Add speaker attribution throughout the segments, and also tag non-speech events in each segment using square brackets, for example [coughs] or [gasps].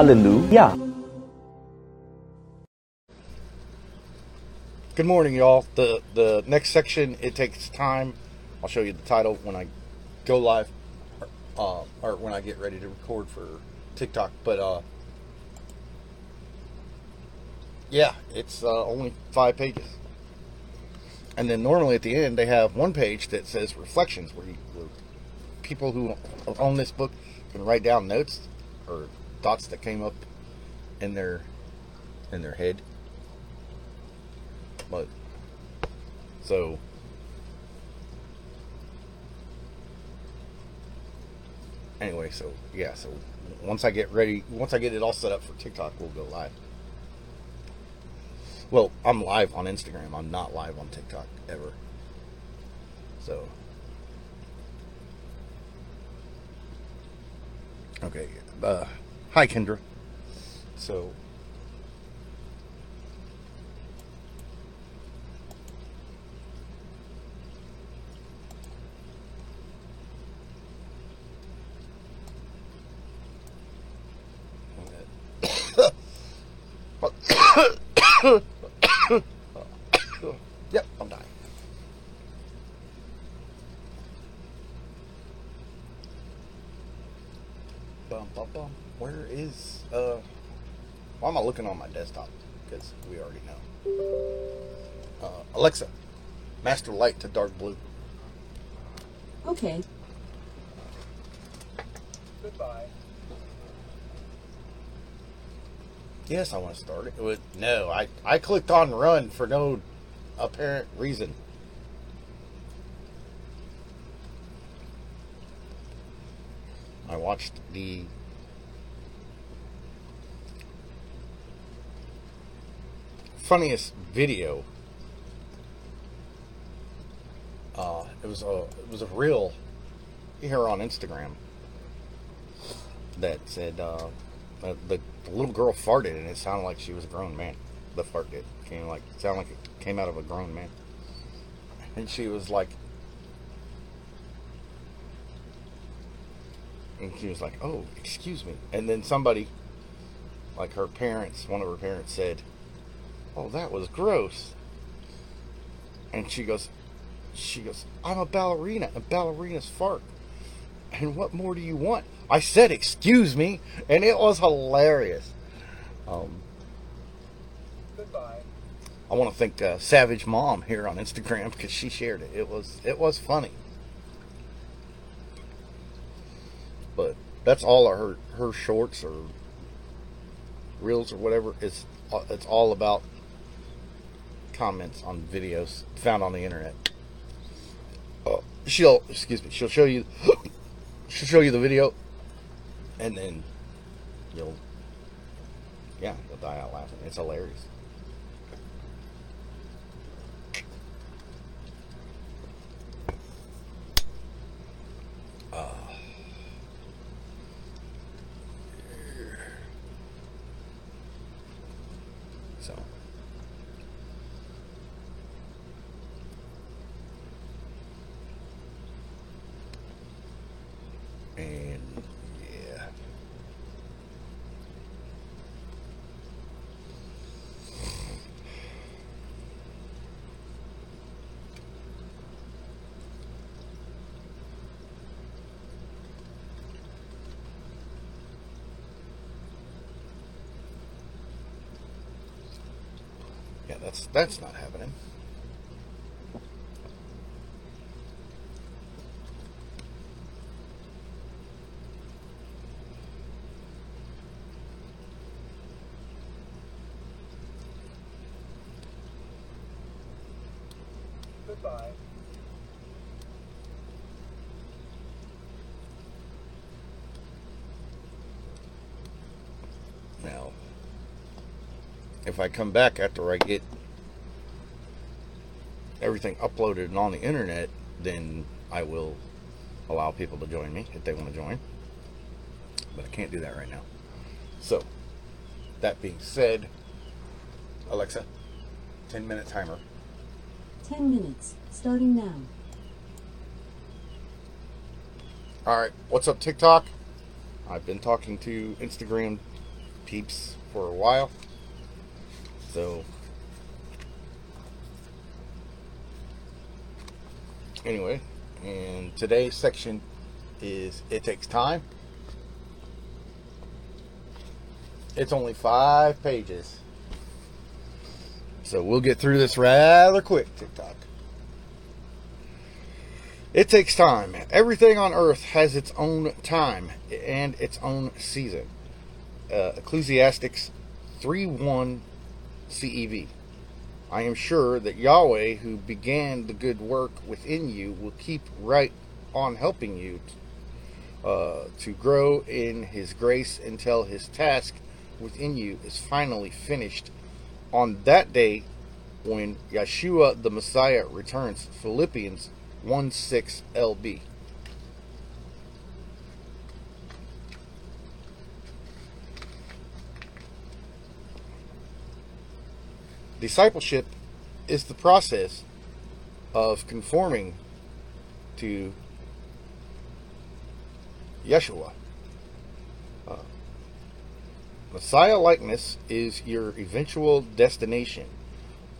Speaker 1: Hallelujah.
Speaker 2: Good morning, y'all. The the next section it takes time. I'll show you the title when I go live, uh, or when I get ready to record for TikTok. But uh, yeah, it's uh, only five pages, and then normally at the end they have one page that says reflections, where, you, where people who own this book can write down notes or thoughts that came up in their in their head. But so anyway, so yeah, so once I get ready, once I get it all set up for TikTok, we'll go live. Well, I'm live on Instagram. I'm not live on TikTok ever. So okay, uh, hi Kendra. So yep, I'm dying. Bum, bum, bum. Where is uh? Why am I looking on my desktop? Because we already know. Uh, Alexa, master light to dark blue.
Speaker 3: Okay. Goodbye.
Speaker 2: Yes, I want to start it. it would, no, I, I clicked on run for no apparent reason. I watched the funniest video. Uh, it was a it was a reel here on Instagram that said uh, the, the little girl farted and it sounded like she was a grown man. The fart did came like sounded like it came out of a grown man, and she was like, and she was like, "Oh, excuse me," and then somebody, like her parents, one of her parents said, "Oh, that was gross," and she goes, she goes, "I'm a ballerina, and ballerinas fart." And what more do you want? I said, excuse me, and it was hilarious. Um,
Speaker 4: Goodbye.
Speaker 2: I want to thank uh, Savage Mom here on Instagram because she shared it. It was it was funny. But that's all of her her shorts or reels or whatever. It's uh, it's all about comments on videos found on the internet. Uh, she'll excuse me. She'll show you. [gasps] she'll show you the video, and then you'll yeah you'll die out laughing. It's hilarious. So. And yeah. That's that's not happening.
Speaker 1: Goodbye.
Speaker 2: Now, if I come back after I get everything uploaded and on the internet, then I will allow people to join me if they want to join. But I can't do that right now. So, that being said, Alexa, 10 minute timer.
Speaker 3: 10 minutes, starting now.
Speaker 2: All right, what's up, TikTok? I've been talking to Instagram peeps for a while. So, anyway, and today's section is It Takes Time. It's only five pages. So, we'll get through this rather quick, TikTok. It takes time. Everything on earth has its own time and its own season. Uh, Ecclesiastics 3 1 CEV. I am sure that Yahweh, who began the good work within you, will keep right on helping you uh, to grow in His grace until His task within you is finally finished on that day when Yeshua the Messiah returns. Philippians 1 6 LB. Discipleship is the process of conforming to Yeshua. Uh, Messiah likeness is your eventual destination,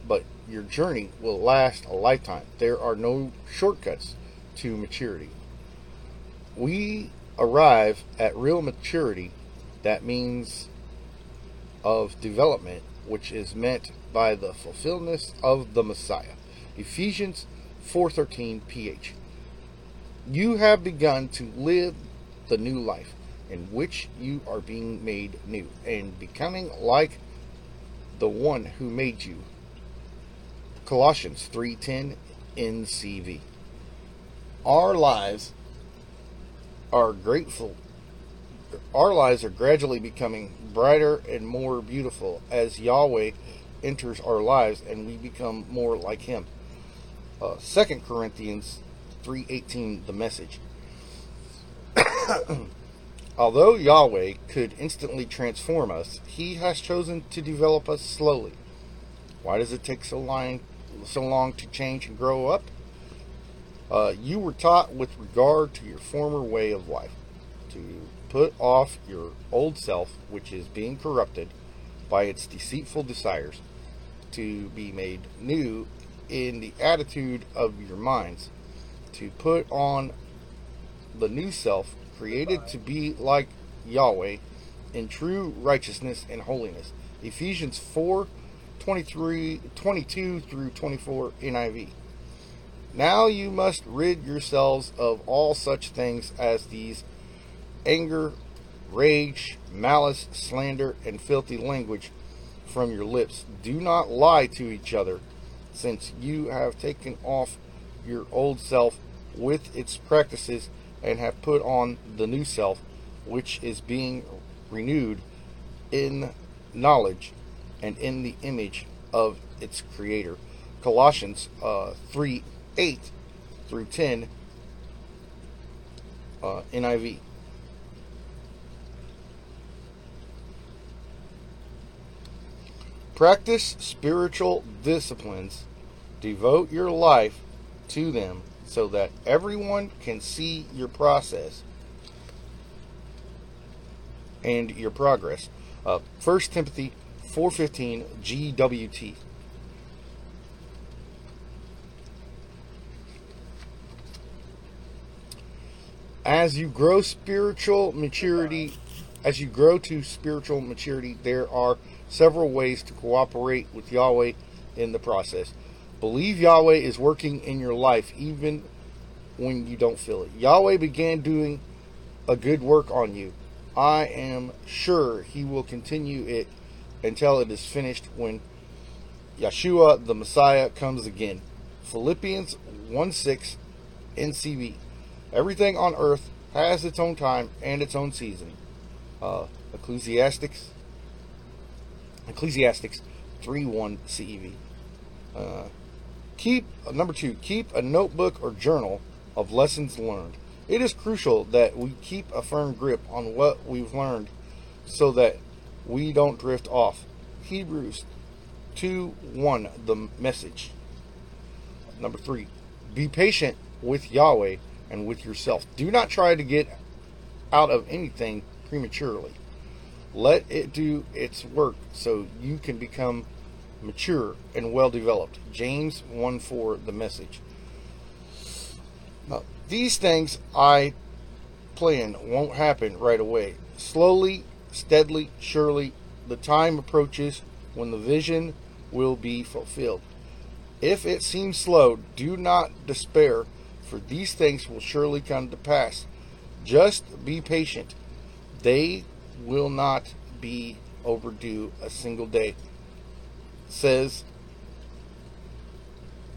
Speaker 2: but your journey will last a lifetime. There are no shortcuts to maturity. We arrive at real maturity, that means of development, which is meant by the fulfillment of the Messiah. Ephesians 4:13 ph. You have begun to live the new life in which you are being made new and becoming like the one who made you. Colossians 3:10 NCV. Our lives are grateful our lives are gradually becoming brighter and more beautiful as Yahweh enters our lives and we become more like him. Uh, 2 Corinthians 3:18 the message. [coughs] Although Yahweh could instantly transform us, he has chosen to develop us slowly. Why does it take so long so long to change and grow up? Uh, you were taught with regard to your former way of life to put off your old self, which is being corrupted by its deceitful desires, to be made new in the attitude of your minds, to put on the new self, created to be like Yahweh in true righteousness and holiness. Ephesians 4 23, 22 through 24 NIV. Now you must rid yourselves of all such things as these anger, rage, malice, slander, and filthy language from your lips. Do not lie to each other, since you have taken off your old self with its practices and have put on the new self, which is being renewed in knowledge and in the image of its creator. Colossians uh, 3 8 through 10 uh, NIV. Practice spiritual disciplines. Devote your life to them so that everyone can see your process and your progress. Uh, 1 Timothy 4:15 GWT. As you grow spiritual maturity, as you grow to spiritual maturity, there are several ways to cooperate with Yahweh in the process. Believe Yahweh is working in your life even when you don't feel it. Yahweh began doing a good work on you. I am sure he will continue it until it is finished when Yeshua the Messiah comes again. Philippians 1 6 NCV. Everything on earth has its own time and its own season. Uh, Ecclesiastics Ecclesiastics 3 1 CEV. Uh, keep number two, keep a notebook or journal of lessons learned. It is crucial that we keep a firm grip on what we've learned so that we don't drift off. Hebrews 2 1, the message. Number three, be patient with Yahweh and with yourself. Do not try to get out of anything prematurely. Let it do its work so you can become mature and well developed. James 1 4, the message. Now, these things I plan won't happen right away. Slowly, steadily, surely, the time approaches when the vision will be fulfilled. If it seems slow, do not despair, for these things will surely come to pass. Just be patient. They will not be overdue a single day, says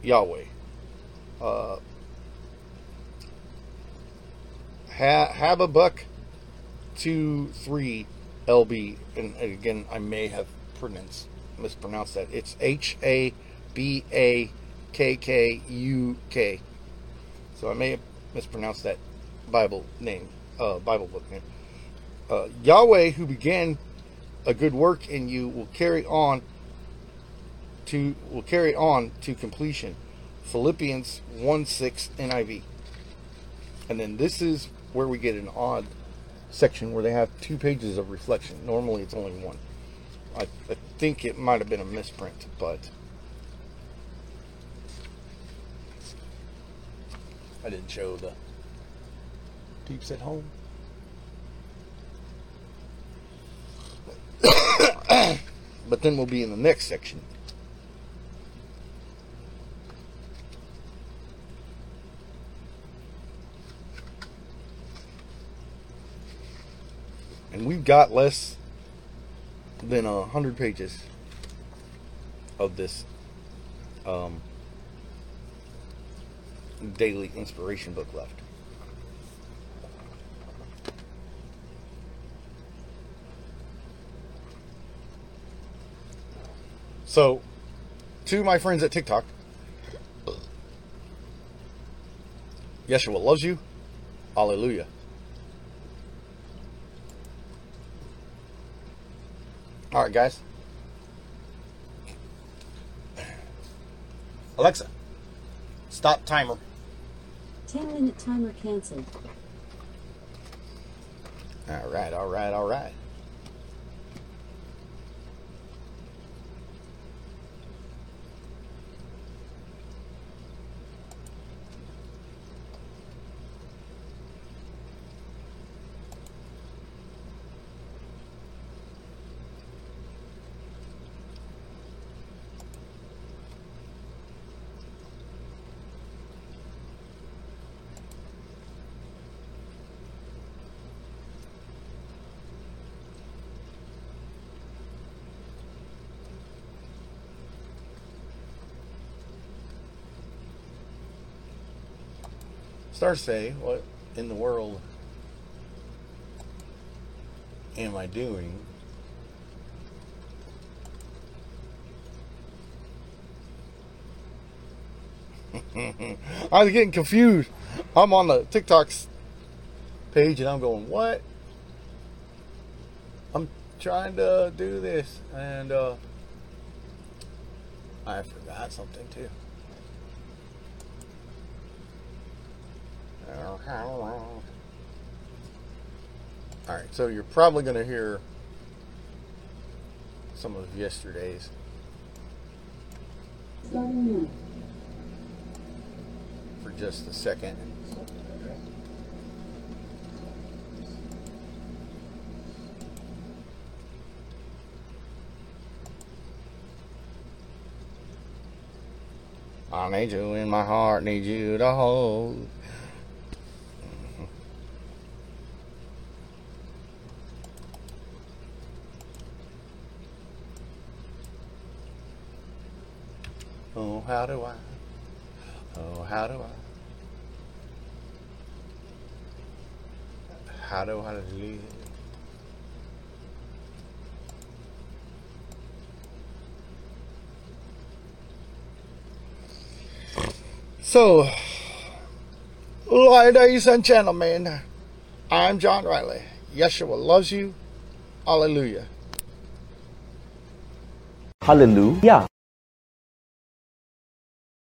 Speaker 2: Yahweh. Uh, ha- Habakkuk 2 3 LB, and again, I may have pronounced, mispronounced that. It's H A B A K K U K. So I may have mispronounced that Bible name, uh, Bible book name. Uh, Yahweh, who began a good work in you, will carry on to will carry on to completion. Philippians 1 6 NIV. And then this is where we get an odd section where they have two pages of reflection. Normally it's only one. I, I think it might have been a misprint, but I didn't show the peeps at home. But then we'll be in the next section. And we've got less than a hundred pages of this um, daily inspiration book left. So, to my friends at TikTok, Yeshua loves you. Hallelujah. All right, guys. Alexa, stop timer.
Speaker 3: 10 minute timer cancelled.
Speaker 2: All right, all right, all right. Stars say, what in the world am I doing? [laughs] I was getting confused. I'm on the TikTok's page and I'm going, what? I'm trying to do this and uh, I forgot something too. All right, so you're probably going to hear some of yesterday's. For just a second. I need you in my heart, need you to hold. Oh, how do I? Oh, how do I? How do I live? So, ladies and gentlemen, I'm John Riley. Yeshua loves you. Hallelujah.
Speaker 1: Hallelujah.